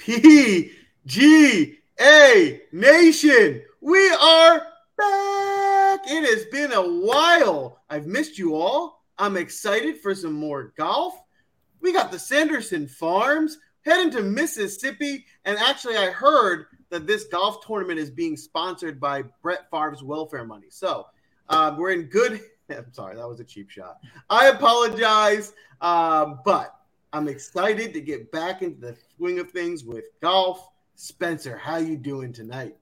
PGA Nation. We are back. It has been a while. I've missed you all. I'm excited for some more golf. We got the Sanderson Farms heading to Mississippi. And actually, I heard that this golf tournament is being sponsored by Brett Favre's welfare money. So uh, we're in good. I'm sorry, that was a cheap shot. I apologize, uh, but I'm excited to get back into the swing of things with golf. Spencer, how you doing tonight?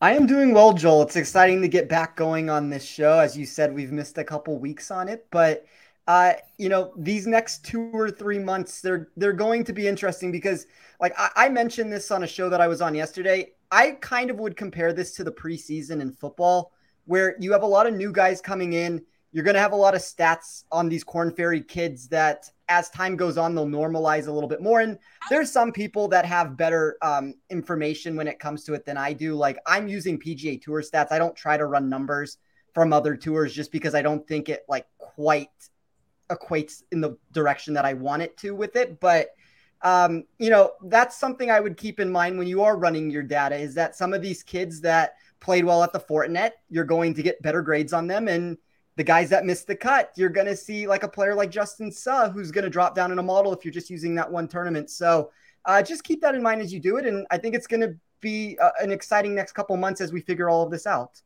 I am doing well, Joel. It's exciting to get back going on this show. As you said, we've missed a couple weeks on it, but uh, you know, these next two or three months, they're they're going to be interesting because, like I, I mentioned this on a show that I was on yesterday. I kind of would compare this to the preseason in football, where you have a lot of new guys coming in. You're going to have a lot of stats on these Korn Ferry kids that, as time goes on, they'll normalize a little bit more. And there's some people that have better um, information when it comes to it than I do. Like I'm using PGA Tour stats. I don't try to run numbers from other tours just because I don't think it like quite equates in the direction that I want it to with it. But um, you know, that's something I would keep in mind when you are running your data is that some of these kids that played well at the Fortinet, you're going to get better grades on them. And the guys that missed the cut, you're going to see like a player like Justin Suh, who's going to drop down in a model if you're just using that one tournament. So uh, just keep that in mind as you do it. And I think it's going to be uh, an exciting next couple months as we figure all of this out.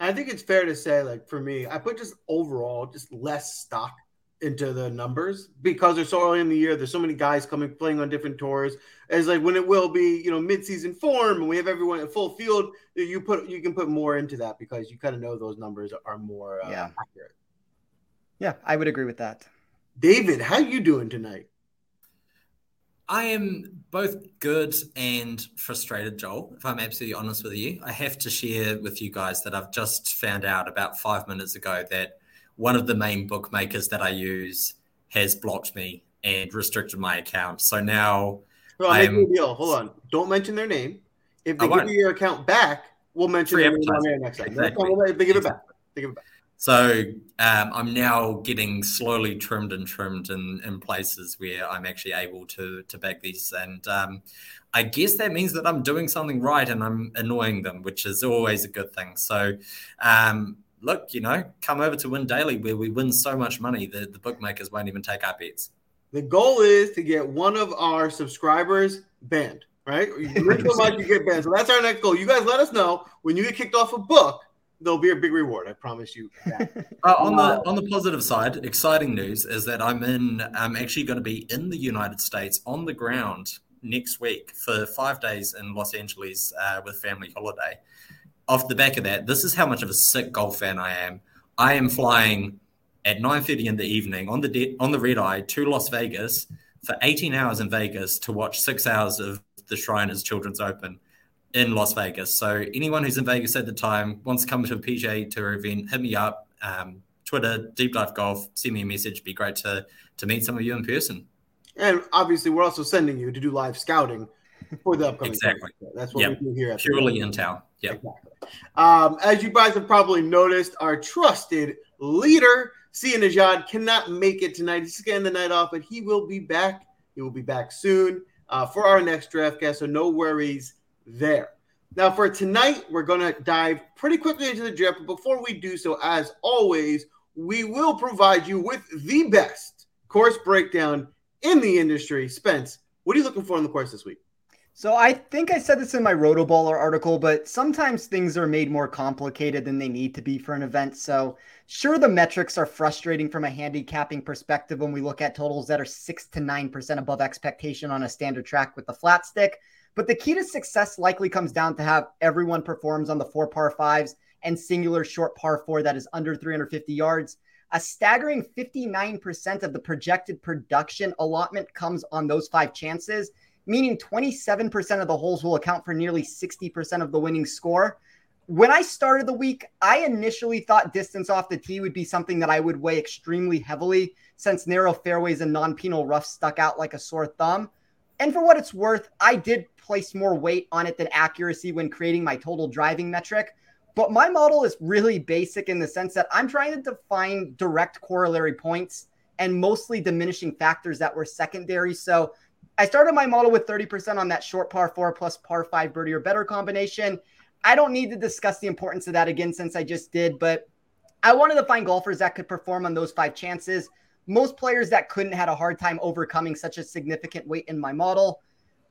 I think it's fair to say, like for me, I put just overall just less stock into the numbers because they're so early in the year. There's so many guys coming playing on different tours. As like when it will be, you know, mid-season form and we have everyone at full field, you put you can put more into that because you kind of know those numbers are more uh, yeah. accurate. Yeah, I would agree with that. David, how you doing tonight? I am both good and frustrated, Joel. If I'm absolutely honest with you, I have to share with you guys that I've just found out about five minutes ago that one of the main bookmakers that I use has blocked me and restricted my account. So now well, I'll make you a deal. Hold on. Don't mention their name. If they give you your account back, we'll mention it on there next time. Exactly. If they give it back. They give it back. So um, I'm now getting slowly trimmed and trimmed in, in places where I'm actually able to to back these, and um, I guess that means that I'm doing something right and I'm annoying them, which is always a good thing. So um, look, you know, come over to Win Daily where we win so much money that the bookmakers won't even take our bets. The goal is to get one of our subscribers banned, right? You so much, you get banned. So that's our next goal. You guys let us know when you get kicked off a book. There'll be a big reward. I promise you. uh, on the on the positive side, exciting news is that I'm in. I'm actually going to be in the United States on the ground next week for five days in Los Angeles uh, with family holiday off the back of that, this is how much of a sick golf fan I am. I am flying at 9:30 in the evening on the de- on the red eye to Las Vegas for 18 hours in Vegas to watch six hours of the Shriners Children's Open in Las Vegas. So anyone who's in Vegas at the time wants to come to a PGA Tour event, hit me up. Um, Twitter, Deep Life Golf, send me a message. It'd be great to to meet some of you in person. And obviously, we're also sending you to do live scouting for the upcoming. Exactly. That's what yep. we do here. At Purely in town. Yeah. Exactly. Um, as you guys have probably noticed, our trusted leader, Sia Nejad, cannot make it tonight. He's getting the night off, but he will be back. He will be back soon uh, for our next draft cast, so no worries there. Now, for tonight, we're going to dive pretty quickly into the draft. But before we do so, as always, we will provide you with the best course breakdown in the industry. Spence, what are you looking for in the course this week? So I think I said this in my Rotoballer article, but sometimes things are made more complicated than they need to be for an event. So sure, the metrics are frustrating from a handicapping perspective when we look at totals that are six to nine percent above expectation on a standard track with the flat stick. But the key to success likely comes down to have everyone performs on the four par fives and singular short par four that is under 350 yards. A staggering 59% of the projected production allotment comes on those five chances meaning 27% of the holes will account for nearly 60% of the winning score. When I started the week, I initially thought distance off the tee would be something that I would weigh extremely heavily since narrow fairways and non penal rough stuck out like a sore thumb. And for what it's worth, I did place more weight on it than accuracy when creating my total driving metric. But my model is really basic in the sense that I'm trying to define direct corollary points and mostly diminishing factors that were secondary. So I started my model with 30% on that short par four plus par five birdie or better combination. I don't need to discuss the importance of that again since I just did, but I wanted to find golfers that could perform on those five chances. Most players that couldn't had a hard time overcoming such a significant weight in my model.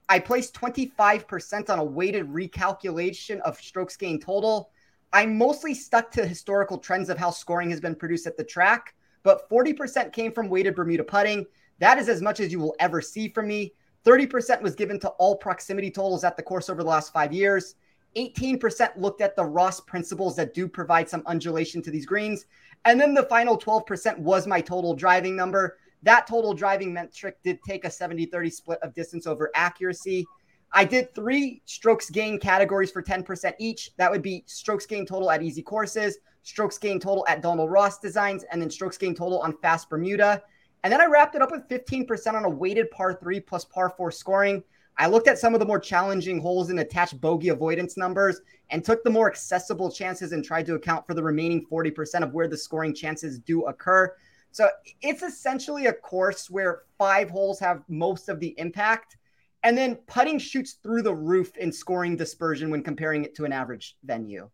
I placed 25% on a weighted recalculation of strokes gained total. I mostly stuck to historical trends of how scoring has been produced at the track, but 40% came from weighted Bermuda putting. That is as much as you will ever see from me. 30% was given to all proximity totals at the course over the last five years. 18% looked at the Ross principles that do provide some undulation to these greens. And then the final 12% was my total driving number. That total driving metric did take a 70 30 split of distance over accuracy. I did three strokes gain categories for 10% each. That would be strokes gain total at easy courses, strokes gain total at Donald Ross designs, and then strokes gain total on fast Bermuda. And then I wrapped it up with 15% on a weighted par three plus par four scoring. I looked at some of the more challenging holes and attached bogey avoidance numbers and took the more accessible chances and tried to account for the remaining 40% of where the scoring chances do occur. So it's essentially a course where five holes have most of the impact. And then putting shoots through the roof in scoring dispersion when comparing it to an average venue.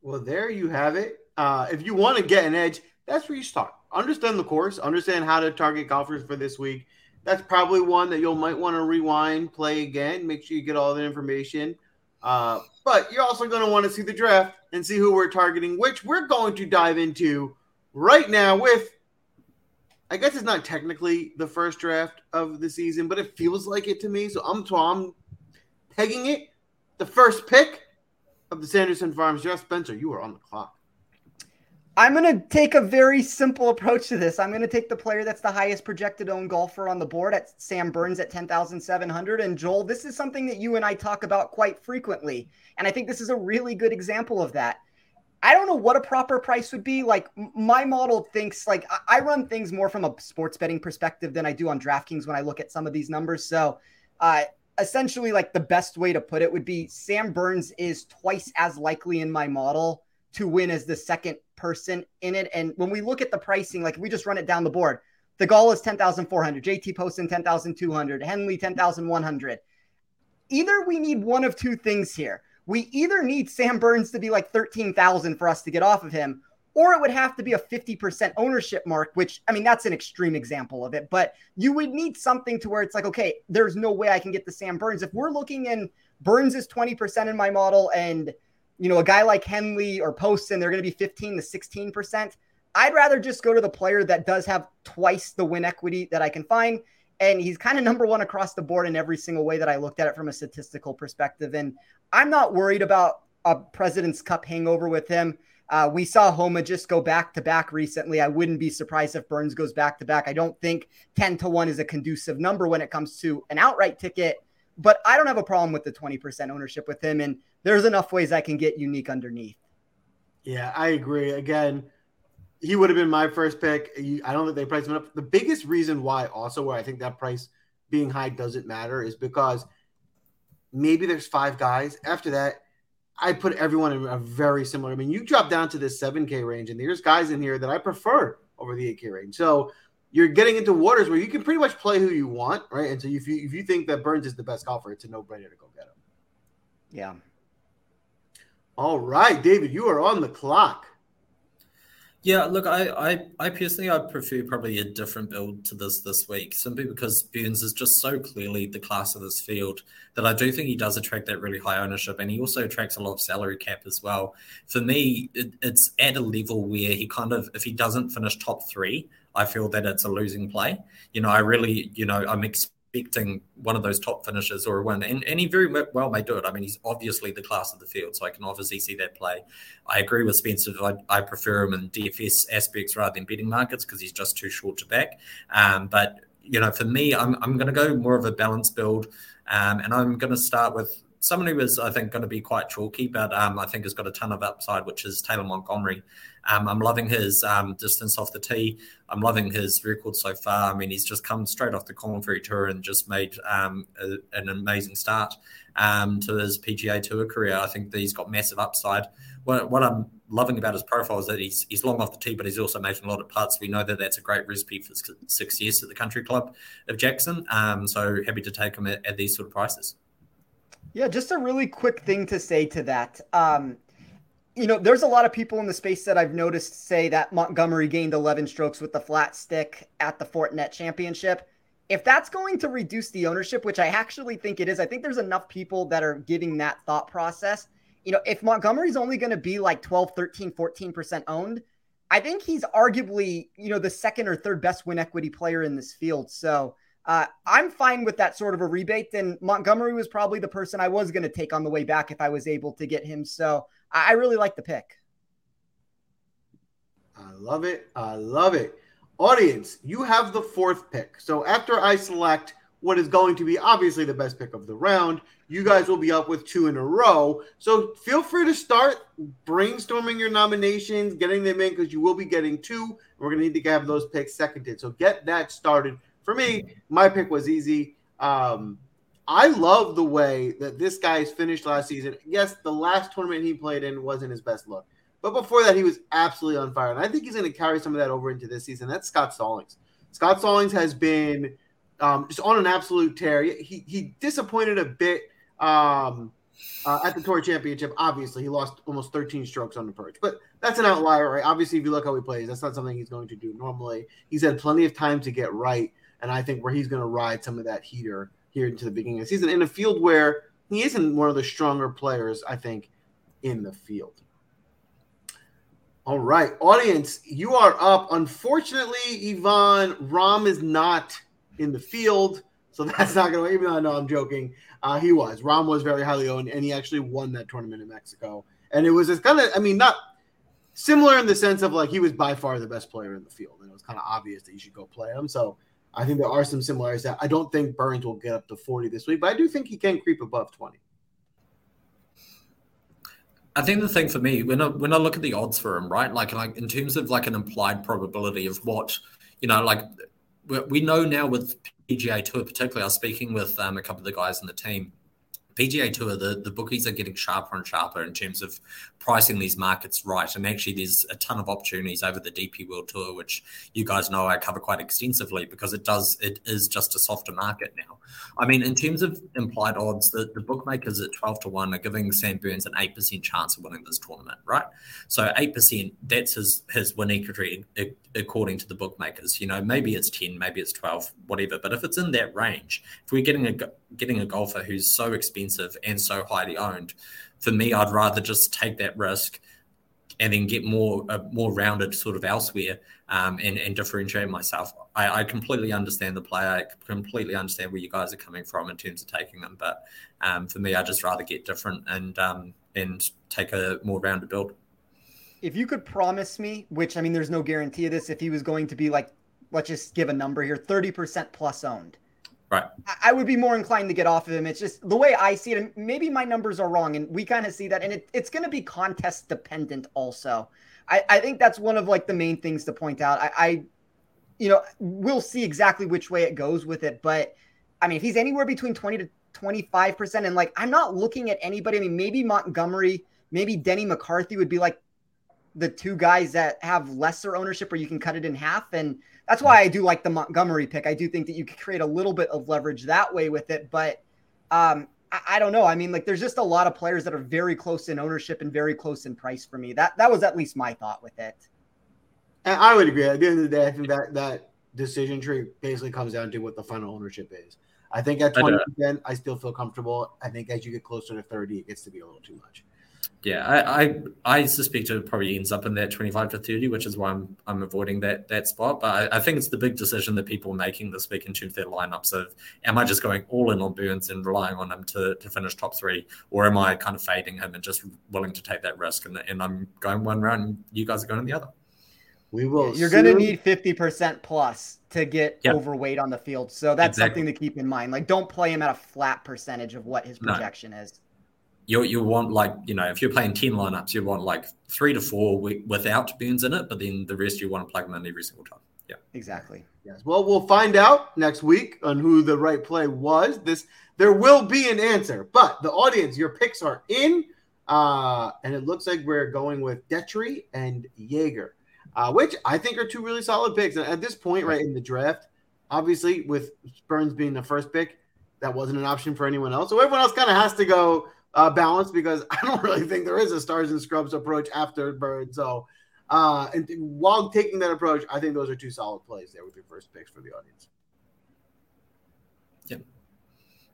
Well, there you have it. Uh, if you want to get an edge, that's where you start understand the course, understand how to target golfers for this week. That's probably one that you'll might want to rewind, play again, make sure you get all the information. Uh, but you're also going to want to see the draft and see who we're targeting, which we're going to dive into right now with. I guess it's not technically the first draft of the season, but it feels like it to me. So I'm so I'm pegging it. The first pick of the Sanderson Farms draft. Spencer, you are on the clock. I'm going to take a very simple approach to this. I'm going to take the player that's the highest projected own golfer on the board at Sam Burns at 10,700. And Joel, this is something that you and I talk about quite frequently. And I think this is a really good example of that. I don't know what a proper price would be. Like my model thinks like I run things more from a sports betting perspective than I do on DraftKings when I look at some of these numbers. So, uh, essentially, like the best way to put it would be Sam Burns is twice as likely in my model to win as the second person in it. And when we look at the pricing, like we just run it down the board, the goal is 10,400, JT Poston 10,200, Henley 10,100. Either we need one of two things here. We either need Sam Burns to be like 13,000 for us to get off of him, or it would have to be a 50% ownership mark, which I mean, that's an extreme example of it, but you would need something to where it's like, okay, there's no way I can get the Sam Burns. If we're looking in Burns is 20% in my model and you know, a guy like Henley or Poston, they're going to be 15 to 16%. I'd rather just go to the player that does have twice the win equity that I can find. And he's kind of number one across the board in every single way that I looked at it from a statistical perspective. And I'm not worried about a President's Cup hangover with him. Uh, we saw Homa just go back to back recently. I wouldn't be surprised if Burns goes back to back. I don't think 10 to 1 is a conducive number when it comes to an outright ticket, but I don't have a problem with the 20% ownership with him. And there's enough ways I can get unique underneath. Yeah, I agree. Again, he would have been my first pick. I don't think they priced him up. The biggest reason why, also, where I think that price being high doesn't matter, is because maybe there's five guys. After that, I put everyone in a very similar. I mean, you drop down to this 7K range, and there's guys in here that I prefer over the 8K range. So you're getting into waters where you can pretty much play who you want, right? And so if you if you think that Burns is the best golfer, it's a no brainer to go get him. Yeah. All right, David, you are on the clock. Yeah, look, I, I, I personally I prefer probably a different build to this this week, simply because Burns is just so clearly the class of this field that I do think he does attract that really high ownership, and he also attracts a lot of salary cap as well. For me, it, it's at a level where he kind of, if he doesn't finish top three, I feel that it's a losing play. You know, I really, you know, I'm expecting expecting one of those top finishes or a win. And, and he very well may do it. I mean, he's obviously the class of the field, so I can obviously see that play. I agree with Spencer. I, I prefer him in DFS aspects rather than betting markets because he's just too short to back. Um, but, you know, for me, I'm, I'm going to go more of a balanced build. Um, and I'm going to start with someone who is, I think, going to be quite chalky, but um, I think has got a ton of upside, which is Taylor Montgomery. Um, I'm loving his um, distance off the tee. I'm loving his record so far. I mean, he's just come straight off the Korn Tour and just made um, a, an amazing start um, to his PGA Tour career. I think that he's got massive upside. what, what I'm loving about his profile is that he's he's long off the tee, but he's also making a lot of putts. We know that that's a great recipe for success at the Country Club of Jackson. Um, so happy to take him at, at these sort of prices. Yeah, just a really quick thing to say to that. Um, you know, there's a lot of people in the space that I've noticed say that Montgomery gained 11 strokes with the flat stick at the Fortinet Championship. If that's going to reduce the ownership, which I actually think it is, I think there's enough people that are giving that thought process. You know, if Montgomery's only going to be like 12, 13, 14% owned, I think he's arguably, you know, the second or third best win equity player in this field. So uh, I'm fine with that sort of a rebate. And Montgomery was probably the person I was going to take on the way back if I was able to get him. So I really like the pick. I love it. I love it. Audience, you have the fourth pick. So after I select what is going to be obviously the best pick of the round, you guys will be up with two in a row. So feel free to start brainstorming your nominations, getting them in because you will be getting two. We're going to need to have those picks seconded. So get that started. For me, my pick was easy. Um, I love the way that this guy's finished last season. Yes, the last tournament he played in wasn't his best look, but before that, he was absolutely on fire. And I think he's going to carry some of that over into this season. That's Scott Stallings. Scott Stallings has been um, just on an absolute tear. He he disappointed a bit um, uh, at the Tour Championship. Obviously, he lost almost 13 strokes on the perch, but that's an outlier, right? Obviously, if you look how he plays, that's not something he's going to do normally. He's had plenty of time to get right, and I think where he's going to ride some of that heater here into the beginning of the season in a field where he isn't one of the stronger players, I think, in the field. All right, audience, you are up. Unfortunately, Yvonne, Rahm is not in the field, so that's not going to, even though I know I'm joking, uh, he was. Rahm was very highly owned, and he actually won that tournament in Mexico. And it was just kind of, I mean, not similar in the sense of like he was by far the best player in the field, and it was kind of obvious that you should go play him. So I think there are some similarities. That I don't think Burns will get up to 40 this week, but I do think he can creep above 20. I think the thing for me when I when I look at the odds for him, right, like like in terms of like an implied probability of what you know, like we know now with PGA Tour, particularly, I was speaking with um, a couple of the guys in the team. PGA Tour, the, the bookies are getting sharper and sharper in terms of pricing these markets right. And actually, there's a ton of opportunities over the DP World Tour, which you guys know I cover quite extensively because it does it is just a softer market now. I mean, in terms of implied odds, the, the bookmakers at twelve to one are giving Sam Burns an eight percent chance of winning this tournament, right? So eight percent, that's his his win equity according to the bookmakers. You know, maybe it's ten, maybe it's twelve, whatever. But if it's in that range, if we're getting a getting a golfer who's so expensive and so highly owned for me, I'd rather just take that risk and then get more uh, more rounded sort of elsewhere um, and, and differentiate myself. I, I, completely understand the play. I completely understand where you guys are coming from in terms of taking them. But um, for me, I just rather get different and um, and take a more rounded build. If you could promise me, which I mean, there's no guarantee of this, if he was going to be like, let's just give a number here, 30% plus owned Right. I would be more inclined to get off of him. It's just the way I see it. And maybe my numbers are wrong, and we kind of see that. And it, it's going to be contest dependent, also. I, I think that's one of like the main things to point out. I, I, you know, we'll see exactly which way it goes with it. But I mean, if he's anywhere between 20 to 25%, and like I'm not looking at anybody. I mean, maybe Montgomery, maybe Denny McCarthy would be like the two guys that have lesser ownership, or you can cut it in half. And that's why I do like the Montgomery pick. I do think that you could create a little bit of leverage that way with it, but um, I, I, don't know. I mean, like, there's just a lot of players that are very close in ownership and very close in price for me. That that was at least my thought with it. And I would agree. At the end of the day, I think that that decision tree basically comes down to what the final ownership is. I think at 20%, I, I still feel comfortable. I think as you get closer to 30, it gets to be a little too much. Yeah, I, I, I suspect it probably ends up in that twenty five to thirty, which is why I'm I'm avoiding that that spot. But I, I, think it's the big decision that people are making this week in terms of their lineups of am I just going all in on Burns and relying on him to, to finish top three, or am I kind of fading him and just willing to take that risk? And, and I'm going one round, and you guys are going the other. We will. You're going to need fifty percent plus to get yep. overweight on the field, so that's exactly. something to keep in mind. Like, don't play him at a flat percentage of what his projection no. is you you want like you know if you're playing 10 lineups you want like three to four without Burns in it but then the rest you want to plug them in every single time. Yeah. Exactly. Yes. Well we'll find out next week on who the right play was. This there will be an answer but the audience your picks are in. Uh, and it looks like we're going with Detry and Jaeger, uh, which I think are two really solid picks. And at this point, right in the draft, obviously with Burns being the first pick, that wasn't an option for anyone else. So everyone else kind of has to go uh, balanced because I don't really think there is a stars and scrubs approach after Bird. So uh, and while taking that approach, I think those are two solid plays there with your first picks for the audience. Yeah.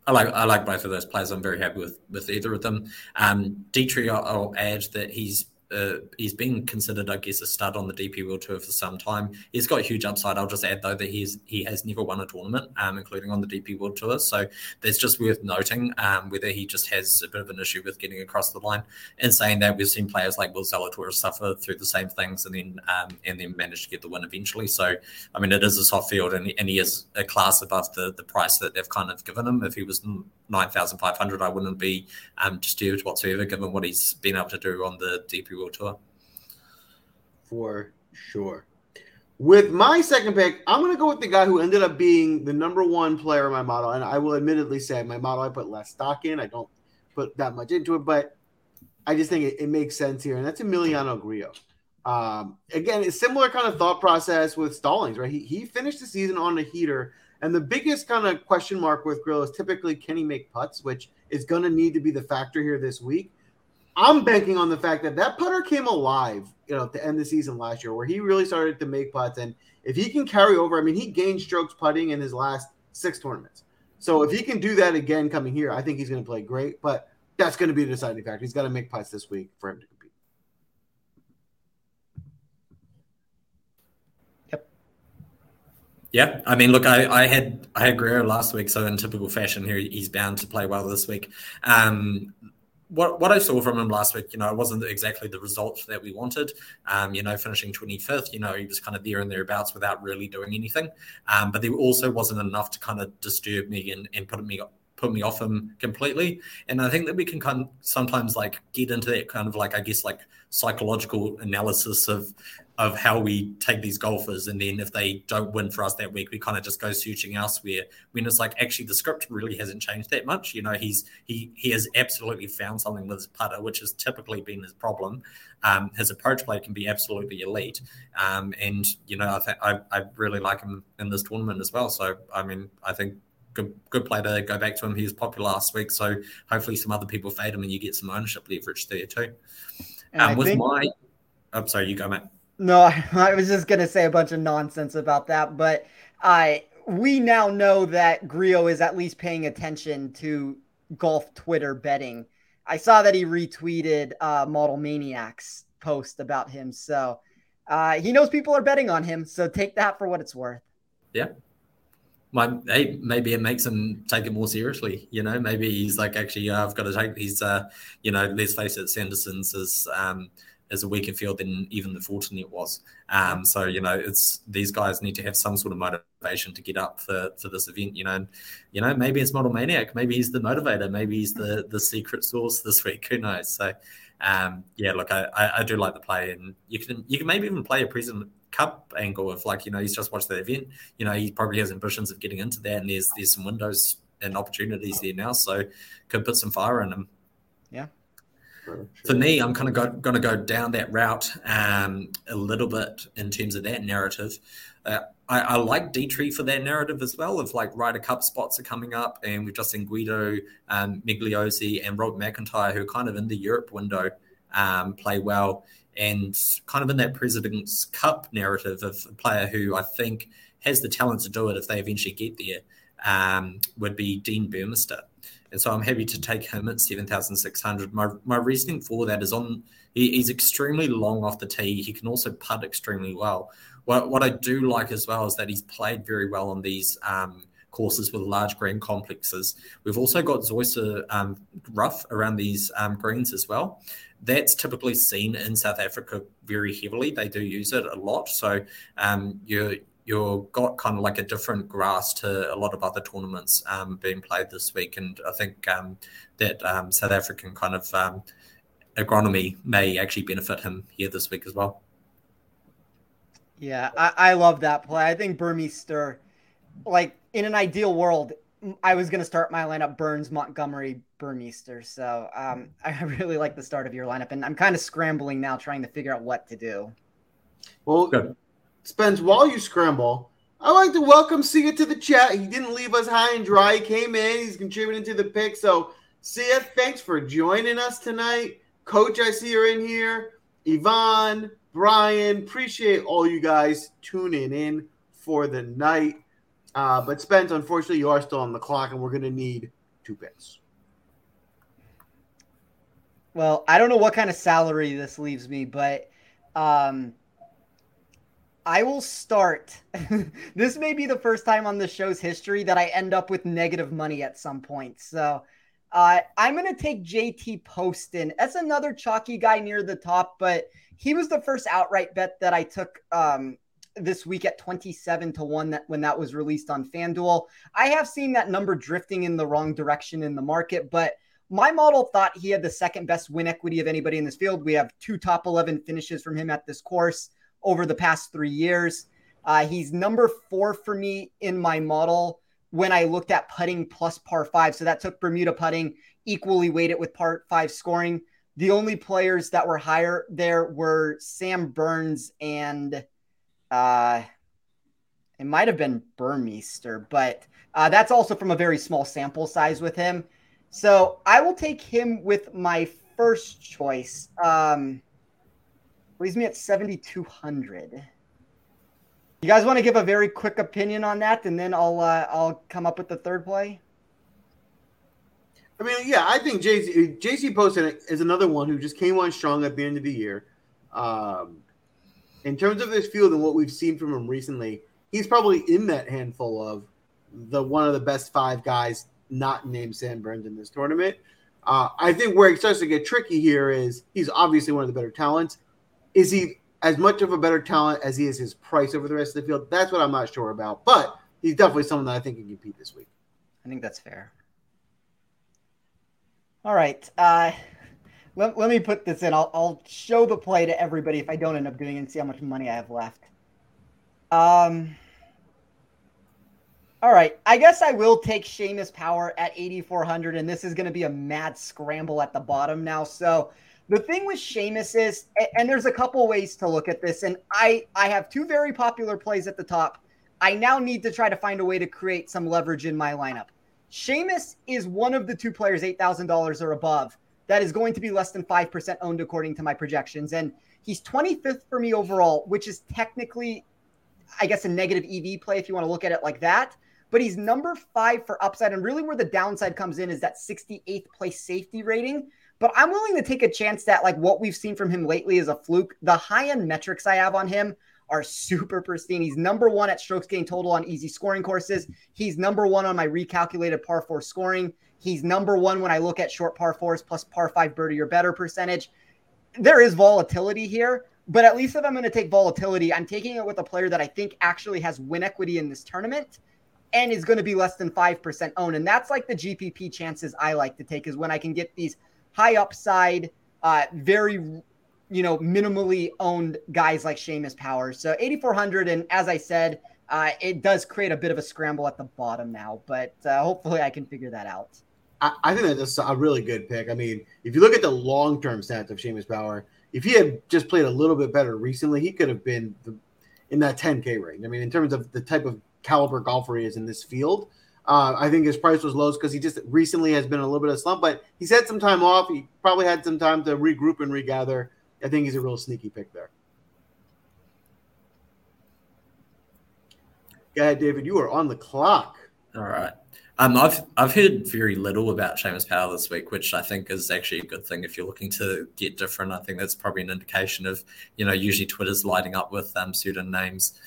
I like I like both of those players. I'm very happy with with either of them. Um, Detry, I'll, I'll add that he's uh, he's been considered, I guess, a stud on the DP World Tour for some time. He's got huge upside. I'll just add though that he's he has never won a tournament, um, including on the DP World Tour. So that's just worth noting um, whether he just has a bit of an issue with getting across the line. And saying that, we've seen players like Will Zalatoris suffer through the same things and then um, and then manage to get the win eventually. So I mean, it is a soft field, and, and he is a class above the the price that they've kind of given him. If he was nine thousand five hundred, I wouldn't be um, disturbed whatsoever, given what he's been able to do on the DP World Tour. For sure. With my second pick, I'm going to go with the guy who ended up being the number one player in my model. And I will admittedly say my model, I put less stock in. I don't put that much into it, but I just think it, it makes sense here. And that's Emiliano Grillo. Um, again, it's similar kind of thought process with Stallings, right? He, he finished the season on a heater. And the biggest kind of question mark with Grillo is typically can he make putts, which is going to need to be the factor here this week. I'm banking on the fact that that putter came alive, you know, at the end of the season last year, where he really started to make putts. And if he can carry over, I mean, he gained strokes putting in his last six tournaments. So if he can do that again coming here, I think he's going to play great. But that's going to be the deciding factor. He's got to make putts this week for him to compete. Yep. Yeah, I mean, look, I, I had I had Grillo last week, so in typical fashion, here he's bound to play well this week. Um, what what I saw from him last week, you know, it wasn't exactly the result that we wanted. Um, you know, finishing 25th, you know, he was kind of there and thereabouts without really doing anything. Um, but there also wasn't enough to kind of disturb me and, and put me put me off him completely. And I think that we can kind of sometimes like get into that kind of like I guess like psychological analysis of of how we take these golfers and then if they don't win for us that week we kind of just go searching elsewhere. When it's like actually the script really hasn't changed that much. You know he's he he has absolutely found something with his putter which has typically been his problem. Um, his approach play can be absolutely elite. Um, and you know I, th- I I really like him in this tournament as well. So I mean I think good good play to go back to him. He was popular last week so hopefully some other people fade him and you get some ownership leverage there too. Um, with think- my I'm sorry you go mate no, I was just gonna say a bunch of nonsense about that, but I we now know that Grillo is at least paying attention to golf Twitter betting. I saw that he retweeted uh, Model Maniacs post about him, so uh, he knows people are betting on him. So take that for what it's worth. Yeah. My, hey, maybe it makes him take it more seriously. You know, maybe he's like, actually, I've got to take these. Uh, you know, let's face it, Sanderson's is um, is a weaker field than even the Fortinet was. Um, so you know, it's these guys need to have some sort of motivation to get up for, for this event. You know, you know, maybe it's Model Maniac, maybe he's the motivator, maybe he's the the secret source this week. Who knows? So um, yeah, look, I, I, I, do like the play, and you can you can maybe even play a President Cup angle if like you know he's just watched the event. You know, he probably has ambitions of getting into that, and there's there's some windows and opportunities there now, so could put some fire in him. For me, I'm kind of going to go down that route um, a little bit in terms of that narrative. Uh, I, I, like Detry for that narrative as well. Of like Ryder Cup spots are coming up, and we've just seen Guido, um, Migliozzi, and Rob MacIntyre, who are kind of in the Europe window, um, play well, and kind of in that President's Cup narrative of a player who I think has the talent to do it if they eventually get there. Um, would be Dean Burmester. And so I'm happy to take him at 7,600. My, my reasoning for that is on he, he's extremely long off the tee. He can also putt extremely well. What, what I do like as well is that he's played very well on these um, courses with large green complexes. We've also got Zoysia um, rough around these um, greens as well. That's typically seen in South Africa very heavily. They do use it a lot. So um, you're you've got kind of like a different grass to a lot of other tournaments um, being played this week. And I think um, that um, South African kind of um, agronomy may actually benefit him here this week as well. Yeah, I, I love that play. I think Burmester, like in an ideal world, I was going to start my lineup Burns, Montgomery, Burmester. So um, I really like the start of your lineup, and I'm kind of scrambling now, trying to figure out what to do. Well, Good. Spence, while you scramble, I'd like to welcome Sia to the chat. He didn't leave us high and dry. He came in. He's contributing to the pick. So, Sia, thanks for joining us tonight. Coach, I see you're in here. Yvonne, Brian, appreciate all you guys tuning in for the night. Uh, but Spence, unfortunately, you are still on the clock, and we're going to need two picks. Well, I don't know what kind of salary this leaves me, but um, I will start. this may be the first time on the show's history that I end up with negative money at some point. So uh, I'm going to take JT Poston. That's another chalky guy near the top, but he was the first outright bet that I took um, this week at 27 to 1 that when that was released on FanDuel. I have seen that number drifting in the wrong direction in the market, but my model thought he had the second best win equity of anybody in this field. We have two top 11 finishes from him at this course over the past three years. Uh, he's number four for me in my model when I looked at putting plus par five. So that took Bermuda putting equally weighted with par five scoring. The only players that were higher there were Sam Burns and uh, it might have been Burmester, but uh, that's also from a very small sample size with him. So I will take him with my first choice. Um, leaves me at 7,200. You guys want to give a very quick opinion on that, and then I'll uh, I'll come up with the third play. I mean, yeah, I think JC JC Poston is another one who just came on strong at the end of the year. Um, in terms of this field and what we've seen from him recently, he's probably in that handful of the one of the best five guys not named Sam Burns in this tournament. Uh, I think where it starts to get tricky here is he's obviously one of the better talents. Is he as much of a better talent as he is his price over the rest of the field? That's what I'm not sure about. But he's definitely someone that I think can compete this week. I think that's fair. All right. Uh, let, let me put this in. I'll, I'll show the play to everybody if I don't end up doing it and see how much money I have left. Um. All right. I guess I will take Seamus Power at 8,400, and this is going to be a mad scramble at the bottom now. So the thing with Seamus is, and there's a couple ways to look at this, and I I have two very popular plays at the top. I now need to try to find a way to create some leverage in my lineup. Seamus is one of the two players, eight thousand dollars or above, that is going to be less than five percent owned according to my projections, and he's 25th for me overall, which is technically, I guess, a negative EV play if you want to look at it like that. But he's number five for upside, and really where the downside comes in is that 68th place safety rating but I'm willing to take a chance that like what we've seen from him lately is a fluke. The high end metrics I have on him are super pristine. He's number one at strokes gained total on easy scoring courses. He's number one on my recalculated par four scoring. He's number one when I look at short par fours plus par five birdie or better percentage. There is volatility here, but at least if I'm going to take volatility, I'm taking it with a player that I think actually has win equity in this tournament and is going to be less than 5% owned. And that's like the GPP chances I like to take is when I can get these high upside, uh, very you know minimally owned guys like Seamus Powers. So 8400, and as I said, uh, it does create a bit of a scramble at the bottom now, but uh, hopefully I can figure that out. I, I think that's a really good pick. I mean, if you look at the long term stats of Seamus Power, if he had just played a little bit better recently, he could have been the, in that 10K range. I mean, in terms of the type of caliber golfer he is in this field, uh, I think his price was low because he just recently has been a little bit of slump, but he's had some time off. He probably had some time to regroup and regather. I think he's a real sneaky pick there. Go ahead, David. You are on the clock. All right. Um, I've I've heard very little about Seamus Power this week, which I think is actually a good thing if you're looking to get different. I think that's probably an indication of you know usually Twitter's lighting up with um, certain names.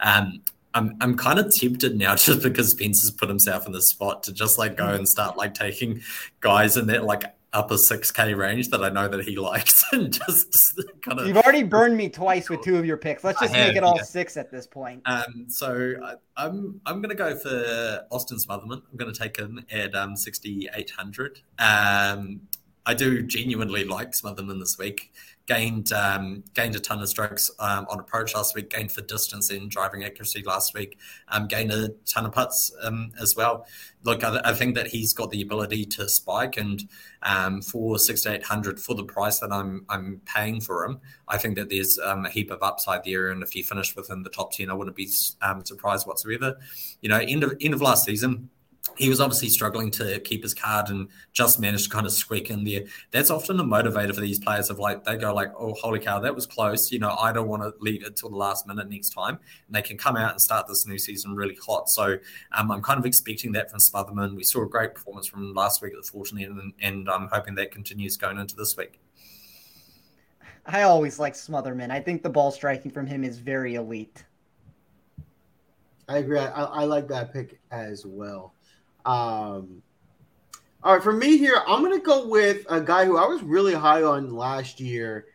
Um, I'm I'm kind of tempted now just because Spence has put himself in the spot to just like go and start like taking guys in that like upper six K range that I know that he likes and just kind of You've already burned me twice with two of your picks. Let's just have, make it all yeah. six at this point. Um so I, I'm I'm gonna go for Austin Smotherman. I'm gonna take him at um sixty eight hundred. Um I do genuinely like Smotherman this week gained um, gained a ton of strokes um, on approach last week, gained for distance and driving accuracy last week, um, gained a ton of putts um, as well. Look, I, I, think that he's got the ability to spike, and um, for six to eight hundred for the price that I'm I'm paying for him, I think that there's um, a heap of upside there. And if he finished within the top ten, I wouldn't be surprised whatsoever. You know, end of end of last season he was obviously struggling to keep his card and just managed to kind of squeak in there. That's often a motivator for these players of like they go like, oh holy cow, that was close. You know, I don't want to leave it till the last minute next time. And they can come out and start this new season really hot. So um, I'm kind of expecting that from Smotherman. We saw a great performance from last week at the Fortinet, and, and I'm hoping that continues going into this week. I always like Smotherman. I think the ball striking from him is very elite. I agree. I, I like that pick as well. Um, all right, for me here, I'm to go with a guy who I was really high on last year,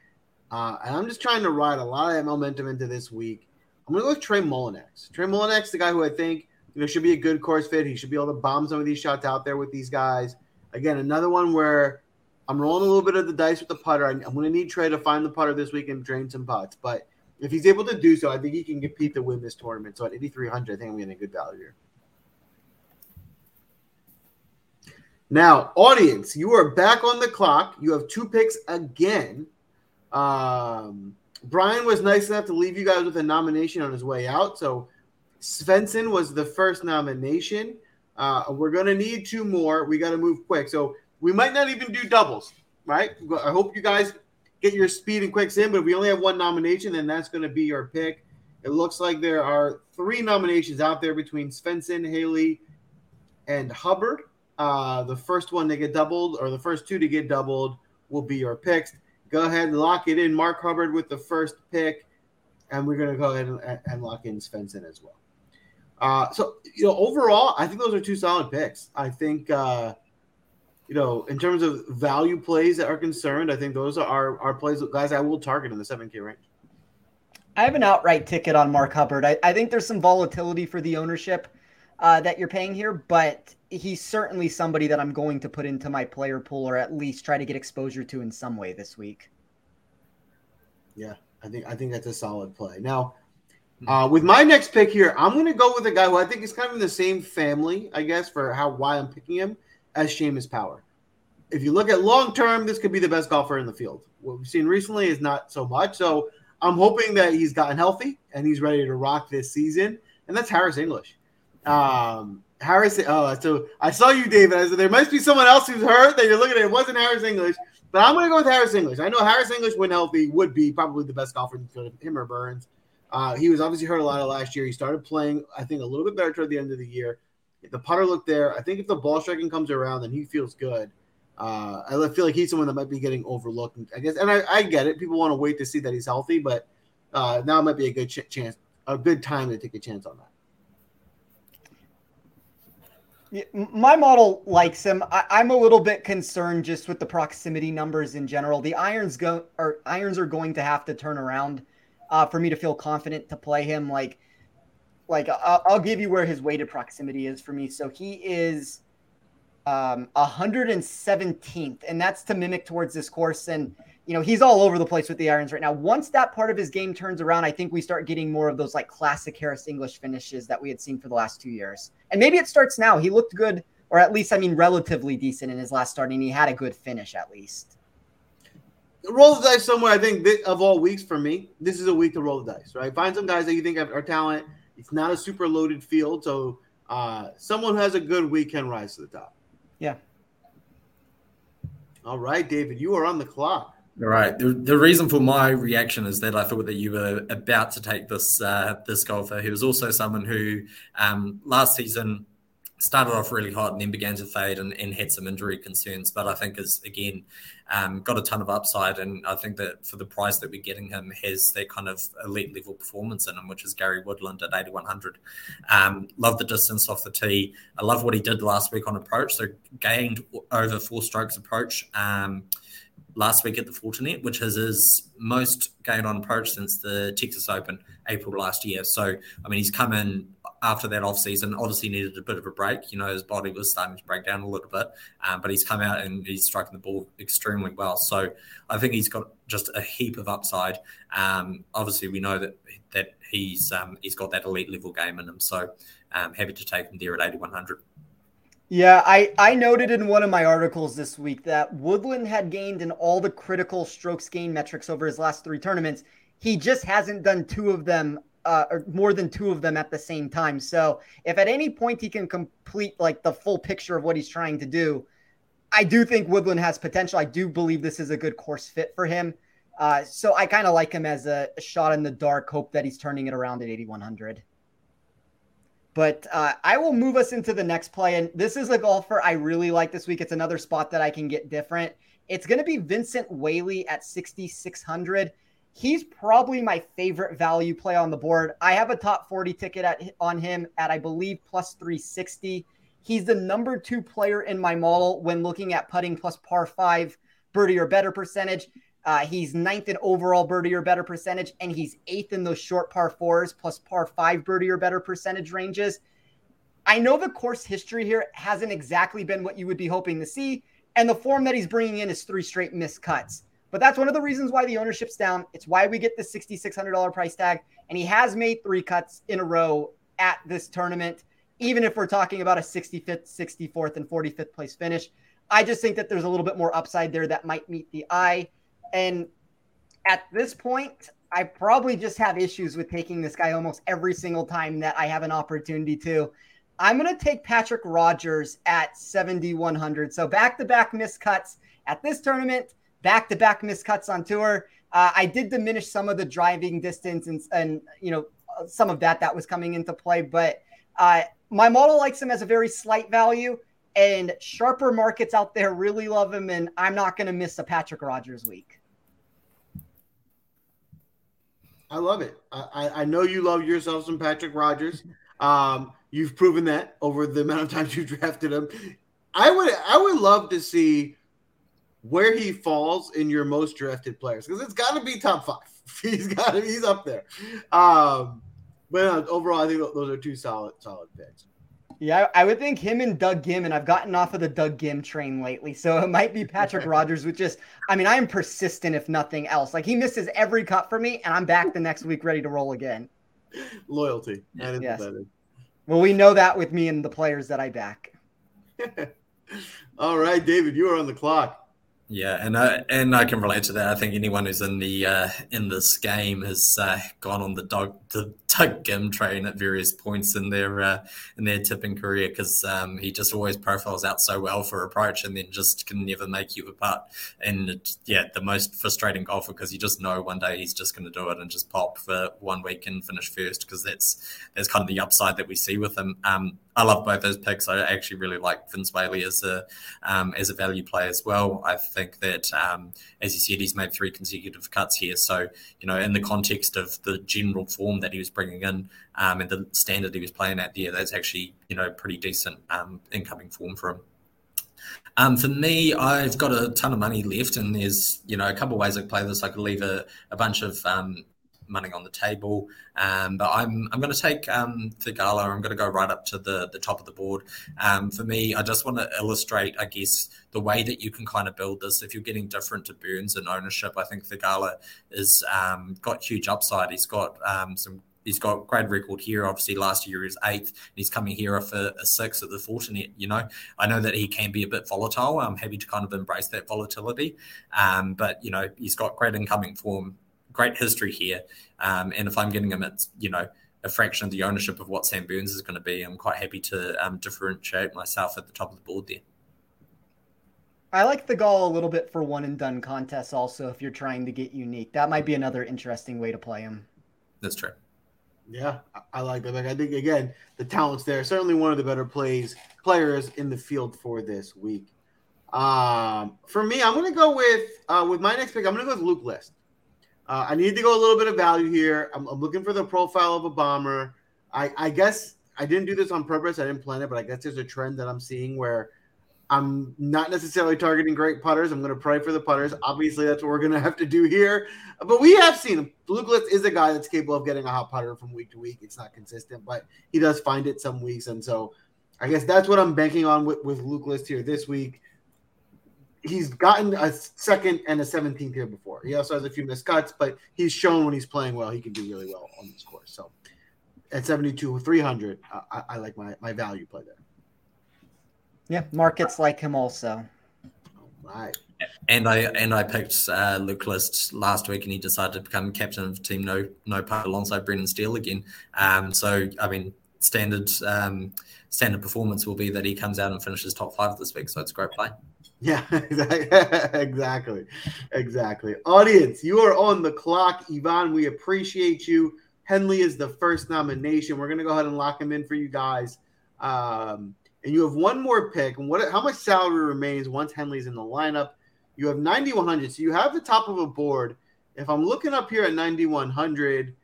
uh, and I'm just trying to ride a lot of that momentum into this week. I'm to go with Trey Mullinax. Trey Mullinax, the guy who I think you know should be a good course fit. He should be able to bomb some of these shots out there with these guys. Again, another one where I'm rolling a little bit of the dice with the putter. I'm going to need Trey to find the putter this week and drain some putts, but if he's able to do so, I think he can compete to win this tournament. So at 8,300, I think I'm getting a good value here. Now, audience, you are back on the clock. You have two picks again. Um, Brian was nice enough to leave you guys with a nomination on his way out. So Svensson was the first nomination. Uh, we're going to need two more. We got to move quick. So we might not even do doubles, right? I hope you guys get your speed and quicks in, but if we only have one nomination, then that's going to be your pick. It looks like there are three nominations out there between Svensson, Haley, and Hubbard. Uh, the first one to get doubled, or the first two to get doubled, will be your picks. Go ahead and lock it in. Mark Hubbard with the first pick, and we're going to go ahead and, and, lock in Svensson as well. Uh, so, you know, overall, I think those are two solid picks. I think, uh, you know, in terms of value plays that are concerned, I think those are our plays, guys I will target in the 7K range. I have an outright ticket on Mark Hubbard. I, I think there's some volatility for the ownership uh, that you're paying here, but he's certainly somebody that I'm going to put into my player pool or at least try to get exposure to in some way this week. Yeah, I think I think that's a solid play. Now, uh, with my next pick here, I'm going to go with a guy who I think is kind of in the same family, I guess, for how why I'm picking him as Seamus Power. If you look at long term, this could be the best golfer in the field. What we've seen recently is not so much. So I'm hoping that he's gotten healthy and he's ready to rock this season. And that's Harris English. Um, Harris. Oh, so I saw you, David. I said there must be someone else who's hurt that you're looking at. It wasn't Harris English, but I'm to go with Harris English. I know Harris English, when healthy, would be probably the best golfer in him or Burns. Uh, he was obviously hurt a lot of last year. He started playing, I think, a little bit better toward the end of the year. The putter looked there. I think if the ball striking comes around, then he feels good. Uh, I feel like he's someone that might be getting overlooked. I guess, and I, I get it. People want to wait to see that he's healthy, but uh, now might be a good ch- chance, a good time to take a chance on that my model likes him. I, am a little bit concerned just with the proximity numbers in general. The irons go or irons are going to have to turn around uh, for me to feel confident to play him. Like, like I'll, I'll, give you where his weighted proximity is for me. So he is um, 117th, and that's to mimic towards this course. And you know, he's all over the place with the irons right now. Once that part of his game turns around, I think we start getting more of those like classic Harris English finishes that we had seen for the last two years. And maybe it starts now. He looked good, or at least, I mean, relatively decent in his last start, and he had a good finish at least. Roll the dice somewhere. I think of all weeks for me, this is a week to roll the dice, right? Find some guys that you think are talent. It's not a super loaded field, so uh, someone who has a good week can rise to the top. Yeah. All right, David, you are on the clock. All right. The, the reason for my reaction is that I thought that you were about to take this uh, this golfer. He was also someone who um, last season started off really hot and then began to fade and, and had some injury concerns. But I think is again um, got a ton of upside, and I think that for the price that we're getting him has that kind of elite level performance in him, which is Gary Woodland at 8100. Um, love the distance off the tee. I love what he did last week on approach. So gained over four strokes approach. Um, last week at the Fortinet, which is his most gain on approach since the Texas Open April last year. So, I mean, he's come in after that off season, obviously needed a bit of a break. You know, his body was starting to break down a little bit, um, but he's come out and he's striking the ball extremely well. So I think he's got just a heap of upside. Um, obviously, we know that that he's um, he's got that elite level game in him. So um, happy to take him there at 8100. Yeah, I, I noted in one of my articles this week that Woodland had gained in all the critical strokes gain metrics over his last three tournaments. He just hasn't done two of them, uh, or more than two of them at the same time. So if at any point he can complete like the full picture of what he's trying to do, I do think Woodland has potential. I do believe this is a good course fit for him. Uh, so I kind of like him as a, a shot in the dark. Hope that he's turning it around at 8100. But uh, I will move us into the next play. And this is a golfer I really like this week. It's another spot that I can get different. It's going to be Vincent Whaley at 6,600. He's probably my favorite value play on the board. I have a top 40 ticket at, on him at, I believe, plus 360. He's the number two player in my model when looking at putting plus par five birdie or better percentage. Uh, he's ninth in overall birdie or better percentage, and he's eighth in those short par fours plus par five birdie or better percentage ranges. I know the course history here hasn't exactly been what you would be hoping to see, and the form that he's bringing in is three straight missed cuts. But that's one of the reasons why the ownership's down. It's why we get the $6,600 price tag, and he has made three cuts in a row at this tournament, even if we're talking about a 65th, 64th, and 45th place finish. I just think that there's a little bit more upside there that might meet the eye. And at this point, I probably just have issues with taking this guy almost every single time that I have an opportunity to. I'm going to take Patrick Rodgers at 7,100. So back to back miscuts at this tournament, back to back miscuts on tour. Uh, I did diminish some of the driving distance and, and, you know, some of that that was coming into play, but uh, my model likes him as a very slight value and sharper markets out there really love him. And I'm not going to miss a Patrick Rodgers week. I love it. I, I know you love yourself some Patrick Rodgers. Um, you've proven that over the amount of times you drafted him. I would I would love to see where he falls in your most drafted players because it's got to be top five. He's got he's up there. Um, but uh, overall, I think those are two solid solid picks. Yeah, I would think him and Doug Ghim, and I've gotten off of the Doug Ghim train lately. So it might be Patrick Rodgers with just, I mean, I am persistent if nothing else. Like he misses every cut for me, and I'm back the next week ready to roll again. Loyalty. Yes. Well, we know that with me and the players that I back. All right, David, you are on the clock. Yeah, and I and I can relate to that. I think anyone who's in the uh, in this game has uh, gone on the dog the Doug Ghim train at various points in their uh, in their tipping career because um, he just always profiles out so well for approach and then just can never make you a putt. And it, yeah, the most frustrating golfer because you just know one day he's just going to do it and just pop for one week and finish first because that's that's kind of the upside that we see with him. Um, I love both those picks. I actually really like Vince Whaley as a um, as a value play as well. I think that, um, as you said, he's made three consecutive cuts here. So you know, in the context of the general form that he was bringing in um, and the standard he was playing at there, that's actually you know pretty decent um, incoming form for him. Um, for me, I've got a ton of money left, and there's you know a couple of ways I could play this. I could leave a, a bunch of um, money on the table. Um, but I'm I'm going to take um, Theegala. I'm going to go right up to the the top of the board. Um, for me, I just want to illustrate, I guess, the way that you can kind of build this. If you're getting different to Burns and ownership, I think Theegala is um, got huge upside. He's got um, some he's got great record here. Obviously, last year he was eighth. He's coming here a, a, six at the Fortinet. You know, I know that he can be a bit volatile. I'm happy to kind of embrace that volatility. Um, but you know, he's got great incoming form great history here. Um, and if I'm getting him at, you know, a fraction of the ownership of what Sam Burns is going to be, I'm quite happy to um, differentiate myself at the top of the board there. I like Theegala little bit for one and done contests also if you're trying to get unique. That might be another interesting way to play him. That's true. Yeah, I like that. Like I think again, the talent's there. Certainly one of the better plays players in the field for this week. Um, for me, I'm gonna go with uh, with my next pick. I'm gonna go with Luke List. Uh, I need to go a little bit of value here. I'm, I'm looking for the profile of a bomber. I, I, guess I didn't do this on purpose. I didn't plan it, but I guess there's a trend that I'm seeing where I'm not necessarily targeting great putters. I'm going to pray for the putters. Obviously, that's what we're going to have to do here. But we have seen. Luke List is a guy that's capable of getting a hot putter from week to week. It's not consistent, but he does find it some weeks. And so I guess that's what I'm banking on with, with Luke List here this week. He's gotten a second and a 17th here before. He also has a few missed cuts, but he's shown when he's playing well, he can do really well on this course. So at 72 300, I, I like my, my value play there. Yeah, markets like him also. All right. And I and I picked uh, Luke List last week, and he decided to become captain of Team No No Putt alongside Brendan Steele again. Um, so I mean, standard um, standard performance will be that he comes out and finishes top five this week. So it's a great play. Yeah, exactly, exactly. Audience, you are on the clock, Yvonne. We appreciate you. Henley is the first nomination. We're gonna go ahead and lock him in for you guys. Um, and you have one more pick. And what? How much salary remains once Henley's in the lineup? You have 9100, so you have the top of a board. If I'm looking up here at 9100,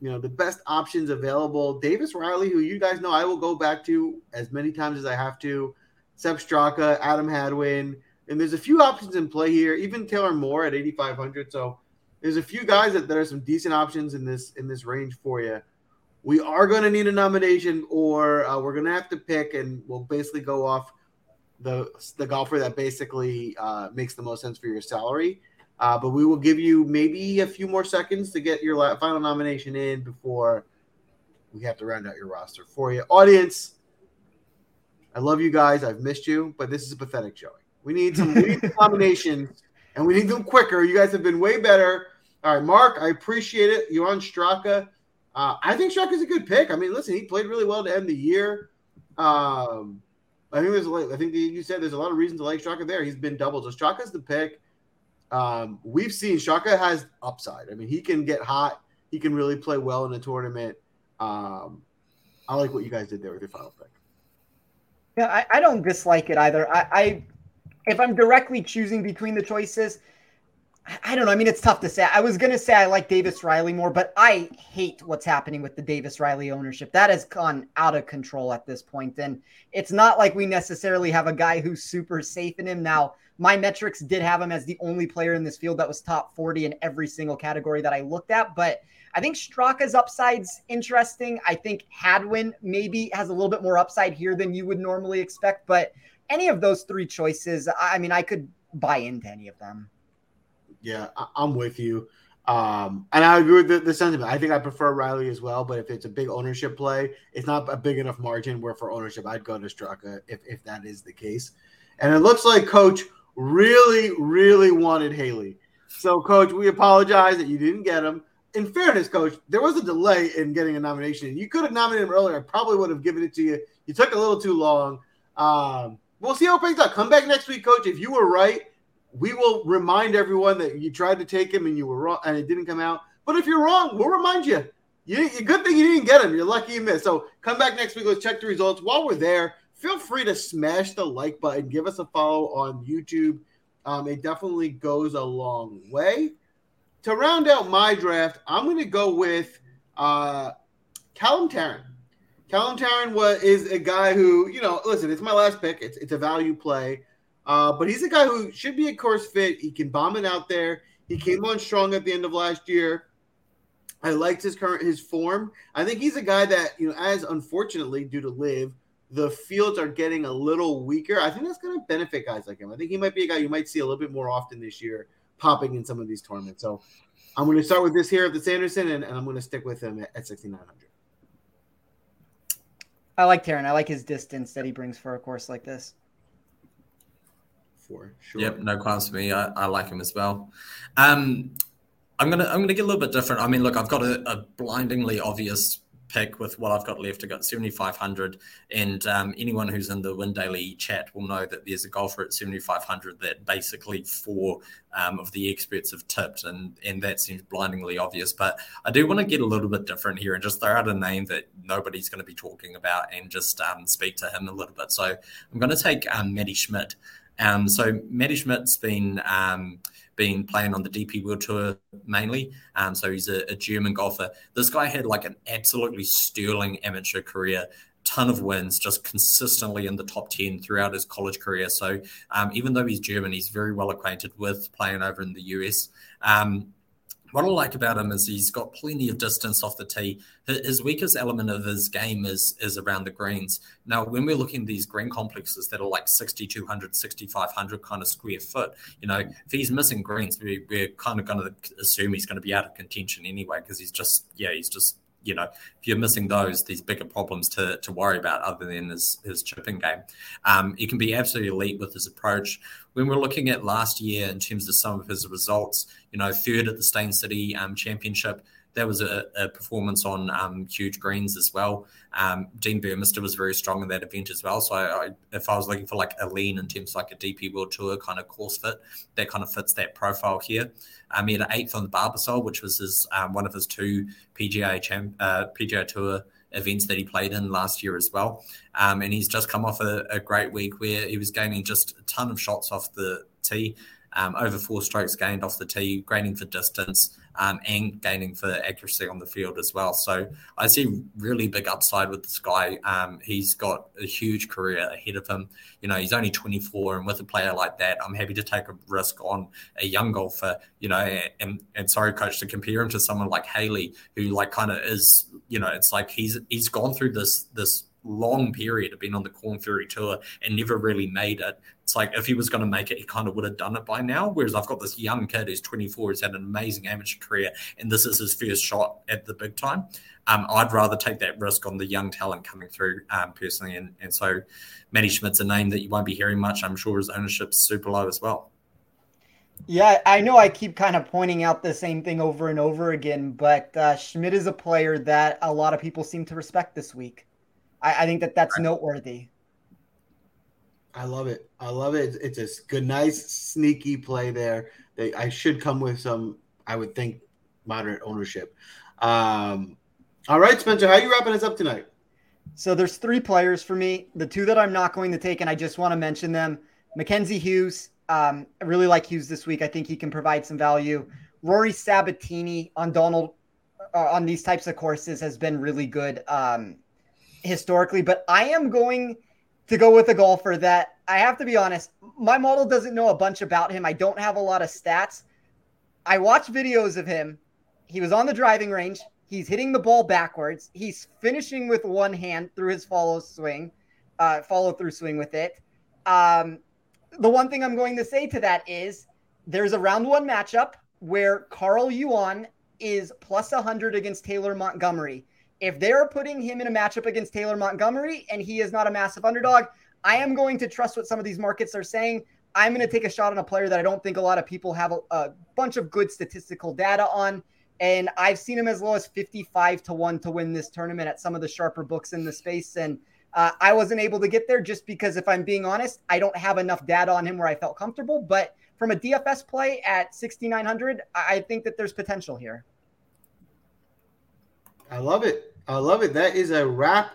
you know the best options available. Davis Riley, who you guys know I will go back to as many times as I have to. Sepp Straka, Adam Hadwin, and there's a few options in play here. Even Taylor Moore at 8500. So there's a few guys that there are some decent options in this in this range for you we are going to need a nomination, or uh, we're going to have to pick, and we'll basically go off the the golfer that basically uh, makes the most sense for your salary. Uh, but we will give you maybe a few more seconds to get your final nomination in before we have to round out your roster for you. Audience, I love you guys. I've missed you, but this is a pathetic showing. We need some, we need some nominations, and we need them quicker. You guys have been way better. All right, Mark, I appreciate it. You're on Straka. Uh, I think Straka is a good pick. I mean, listen, he played really well to end the year. Um, I think there's, I think you said there's a lot of reasons to like Straka there. He's been doubled, so Straka's the pick. Um, we've seen Straka has upside. I mean, he can get hot. He can really play well in a tournament. Um, I like what you guys did there with your final pick. Yeah, I, I don't dislike it either. I, I, if I'm directly choosing between the choices, I don't know. I mean, it's tough to say. I was to say I like Davis Riley more, but I hate what's happening with the Davis Riley ownership. That has gone out of control at this point. And it's not like we necessarily have a guy who's super safe in him. Now, my metrics did have him as the only player in this field that was top 40 in every single category that I looked at. But I think Straka's upside's interesting. I think Hadwin maybe has a little bit more upside here than you would normally expect. But any of those three choices, I mean, I could buy into any of them. Yeah, I- am with you. Um, and I agree with the, the, sentiment. I think I prefer Riley as well, but if it's a big ownership play, it's not a big enough margin where for ownership I'd go to Straka if, if that is the case. And it looks like Coach really, really wanted Haley. So, Coach, we apologize that you didn't get him. In fairness, Coach, there was a delay in getting a nomination. You could have nominated him earlier. I probably would have given it to you. You took a little too long. Um, we'll see how it plays out. Come back next week, Coach. If you were right we will remind everyone that you tried to take him and you were wrong and it didn't come out. But if you're wrong, we'll remind you. You good thing you didn't get him. You're lucky you missed. So come back next week. Let's check the results. While we're there, feel free to smash the like button. Give us a follow on YouTube. Um, it definitely goes a long way. To round out my draft, I'm going to go with uh, Callum Tarren. Callum Tarren was, is a guy who, you know, listen, it's my last pick. It's, it's a value play. Uh, but he's a guy who should be a course fit. He can bomb it out there. He came on strong at the end of last year. I liked his current his form. I think he's a guy that you know, as unfortunately due to LIV, the fields are getting a little weaker. I think that's going to benefit guys like him. I think he might be a guy you might see a little bit more often this year, popping in some of these tournaments. So I'm going to start with this here at the Sanderson, and, and I'm going to stick with him at, at 6,900. I like Tarren. I like his distance that he brings for a course like this for sure. Yep, no qualms for me. I, I like him as well. Um, I'm gonna I'm gonna get a little bit different. I mean, look, I've got a, a blindingly obvious pick with what I've got left. I got 7,500, and um, anyone who's in the Win Daily chat will know that there's a golfer at 7,500 that basically four um, of the experts have tipped, and and that seems blindingly obvious. But I do want to get a little bit different here and just throw out a name that nobody's going to be talking about and just um, speak to him a little bit. So I'm going to take um, Matti Schmidt. Um, so Matti Schmidt's been um, been playing on the DP World Tour mainly. Um, so he's a, a, German golfer. This guy had like an absolutely sterling amateur career. ton of wins, just consistently in the top 10 throughout his college career. So um, even though he's German, he's very well acquainted with playing over in the US. Um, what I like about him is he's got plenty of distance off the tee. His weakest element of his game is is around the greens. Now, when we're looking at these green complexes that are like 6,200, 6,500 kind of square foot, you know, if he's missing greens, we, we're kind of going to assume he's going to be out of contention anyway because he's just, yeah, he's just you know, if you're missing those, these bigger problems to, to worry about other than his, his chipping game. Um, he can be absolutely elite with his approach. When we're looking at last year in terms of some of his results, you know, third at the Steyn City um, Championship, that was a, a performance on um, huge greens as well. Um, Dean Burmester was very strong in that event as well. So I, I, if I was looking for like a lean in terms of like a DP World Tour kind of course fit, that kind of fits that profile here. Um, he had an eighth on the Barbasol, which was his um, one of his two PGA champ, uh, PGA Tour events that he played in last year as well. Um, and he's just come off a, a, great week where he was gaining just a ton of shots off the tee, um, over four strokes gained off the tee, grading for distance um, and gaining for accuracy on the field as well. So I see really big upside with this guy. Um, he's got a huge career ahead of him. You know, he's only 24, and with a player like that, I'm happy to take a risk on a young golfer. You know, and, and sorry, coach, to compare him to someone like Haley, who like kind of is. You know, it's like he's he's gone through this this long period of being on the Korn Ferry Tour and never really made it. It's like if he was going to make it, he kind of would have done it by now. Whereas I've got this young kid who's 24, who's had an amazing amateur career, and this is his first shot at the big time. Um, I'd rather take that risk on the young talent coming through um, personally. And, and so Matti Schmidt's a name that you won't be hearing much. I'm sure his ownership's super low as well. Yeah, I know I keep kind of pointing out the same thing over and over again, but uh, Schmidt is a player that a lot of people seem to respect this week. I, I think that that's noteworthy. I love it. I love it. It's a good, nice, sneaky play there. They, I should come with some, I would think, moderate ownership. Um, all right, Spencer, how are you wrapping us up tonight? So there's three players for me. The two that I'm not going to take, and I just want to mention them: Mackenzie Hughes. Um, I really like Hughes this week. I think he can provide some value. Rory Sabbatini on Donald uh, on these types of courses has been really good. Um, historically, but I am going to go with a golfer that I have to be honest, my model doesn't know a bunch about him. I don't have a lot of stats. I watch videos of him. He was on the driving range. He's hitting the ball backwards. He's finishing with one hand through his follow swing, uh, follow through swing with it. Um, the one thing I'm going to say to that is there's a round one matchup where Carl Yuan is plus 100 against Taylor Montgomery. If they're putting him in a matchup against Taylor Montgomery and he is not a massive underdog, I am going to trust what some of these markets are saying. I'm going to take a shot on a player that I don't think a lot of people have a, a bunch of good statistical data on. And I've seen him as low as 55 to 1 to win this tournament at some of the sharper books in the space. And uh, I wasn't able to get there just because, if I'm being honest, I don't have enough data on him where I felt comfortable. But from a DFS play at 6,900, I think that there's potential here. I love it. I love it. That is a wrap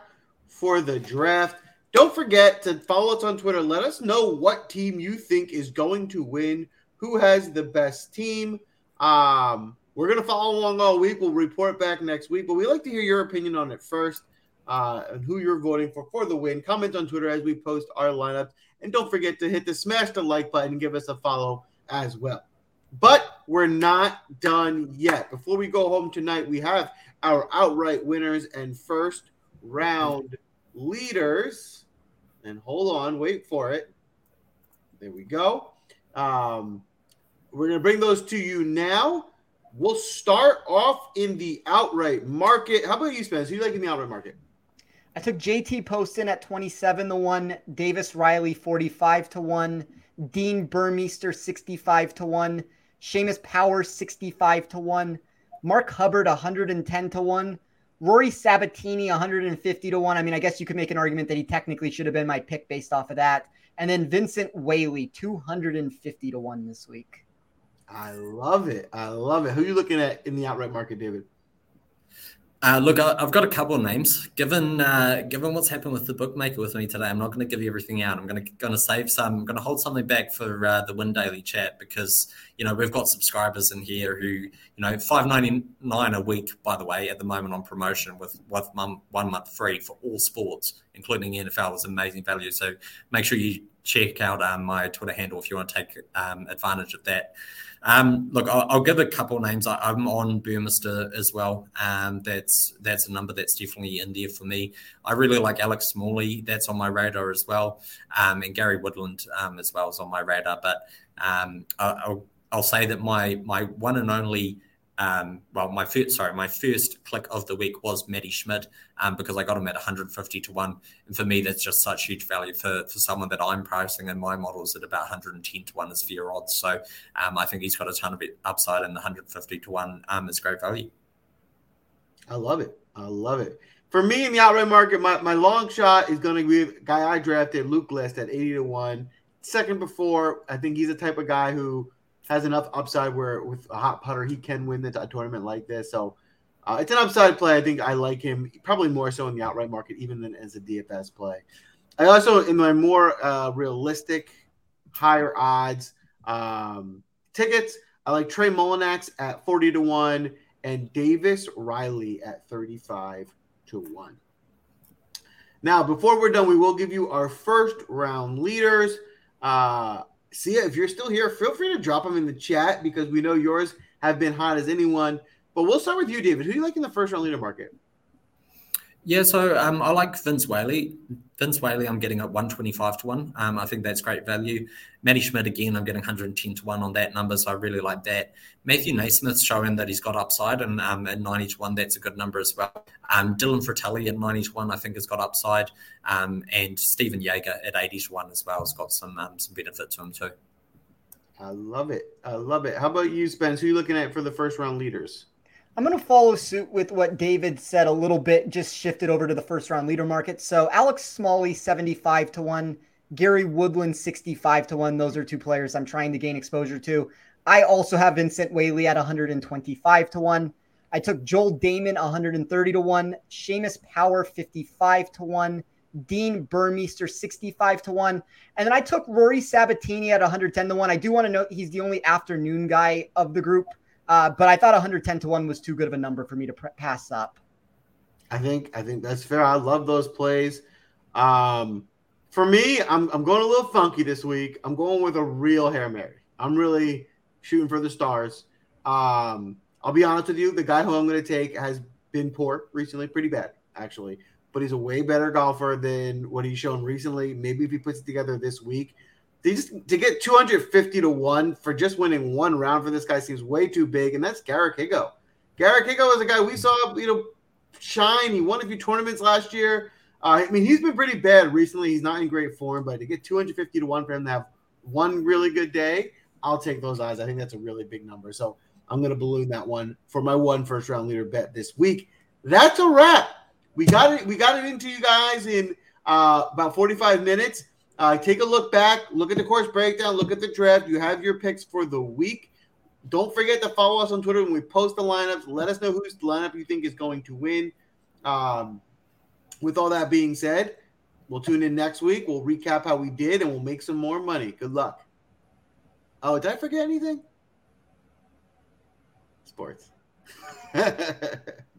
for the draft. Don't forget to follow us on Twitter. Let us know what team you think is going to win, who has the best team. Um, we're going to follow along all week. We'll report back next week, but we like to hear your opinion on it first uh, and who you're voting for for the win. Comment on Twitter as we post our lineups. And don't forget to hit the smash the like button and give us a follow as well. But we're not done yet. Before we go home tonight, we have our outright winners and first round leaders. And hold on, wait for it. There we go. Um, we're going to bring those to you now. We'll start off in the outright market. How about you, Spence? Who you like in the outright market? I took JT Poston at 27 to 1, Davis Riley 45 to 1, Dean Burmester 65 to 1, Seamus Power 65 to 1, Mark Hubbard 110 to 1, Rory Sabbatini 150 to 1. I mean, I guess you could make an argument that he technically should have been my pick based off of that. And then Vincent Whaley 250 to 1 this week. I love it. I love it. Who are you looking at in the outright market, David? Uh, look, I, have got a couple of names. Given uh, given what's happened with the bookmaker with me today, I'm not going to give you everything out. I'm going to going to save some. I'm going to hold something back for uh, the Win Daily chat because you know we've got subscribers in here who you know five ninety nine a week. By the way, at the moment on promotion with with one month free for all sports, including NFL, is amazing value. So make sure you check out um, my Twitter handle if you want to take um, advantage of that. Um, look, I'll, I'll, give a couple names. I, am on Burmester as well. Um, that's that's a number that's definitely in there for me. I really like Alex Smalley. That's on my radar as well, um, and Gary Woodland um, as well is on my radar. But um, I'll, I'll say that my my one and only um, well, my first, sorry, my first click of the week was Matti Schmidt um, because I got him at 150 to one, and for me that's just such huge value for for someone that I'm pricing in my models at about 110 to one is fair odds. So um, I think he's got a ton of upside, and the 150 to one um, is great value. I love it. I love it. For me in the outright market, my, my long shot is going to be guy I drafted, Luke List, at 80 to 1. Second before, I think he's the type of guy who has enough upside where with a hot putter he can win the tournament like this. So uh, it's an upside play. I think I like him probably more so in the outright market even than as a DFS play. I also in my more uh, realistic, higher odds um, tickets. I like Trey Mullinax at forty to one and Davis Riley at thirty-five to one. Now, before we're done, we will give you our first round leaders. Uh, see if you're still here, feel free to drop them in the chat because we know yours have been hot as anyone. But we'll start with you, David. Who do you like in the first round leader market? Yeah, so um, I like Vince Whaley. Vince Whaley, I'm getting at 125 to 1. Um, I think that's great value. Matti Schmidt, again, I'm getting 110 to 1 on that number, so I really like that. Matthew NeSmith's showing that he's got upside, and um, at 90 to 1, that's a good number as well. Um, Dylan Frittelli at 90 to 1, I think, has got upside. Um, and Stephen Jaeger at 80 to 1 as well has got some, um, some benefit to him, too. I love it. I love it. How about you, Spence? Who are you looking at for the first round leaders? I'm going to follow suit with what David said a little bit, just shifted over to the first round leader market. So Alex Smalley, 75 to 1. Gary Woodland, 65 to 1. Those are two players I'm trying to gain exposure to. I also have Vincent Whaley at 125 to 1. I took Joel Dahmen 130 to 1, Seamus Power 55 to 1, Dean Burmester 65 to 1. And then I took Rory Sabbatini at 110 to 1. I do want to note he's the only afternoon guy of the group. Uh, but I thought 110 to one was too good of a number for me to pr- pass up. I think I think that's fair. I love those plays. Um, for me, I'm I'm going a little funky this week. I'm going with a real hair mary. I'm really shooting for the stars. Um, I'll be honest with you, the guy who I'm going to take has been poor recently, pretty bad actually. But he's a way better golfer than what he's shown recently. Maybe if he puts it together this week, they just to get 250 to one for just winning one round for this guy seems way too big, and that's Garrick Higgo. Garrick Higgo is a guy we saw, you know, shine. He won a few tournaments last year. Uh, I mean, he's been pretty bad recently. He's not in great form, but to get 250 to one for him to have one really good day, I'll take those odds. I think that's a really big number. So I'm going to balloon that one for my one first round leader bet this week. That's a wrap. We got it. We got it into you guys in uh, about 45 minutes. Uh, take a look back, look at the course breakdown, look at the draft. You have your picks for the week. Don't forget to follow us on Twitter when we post the lineups. Let us know whose lineup you think is going to win. Um, with all that being said, we'll tune in next week. We'll recap how we did and we'll make some more money. Good luck. Oh, did I forget anything? Sports.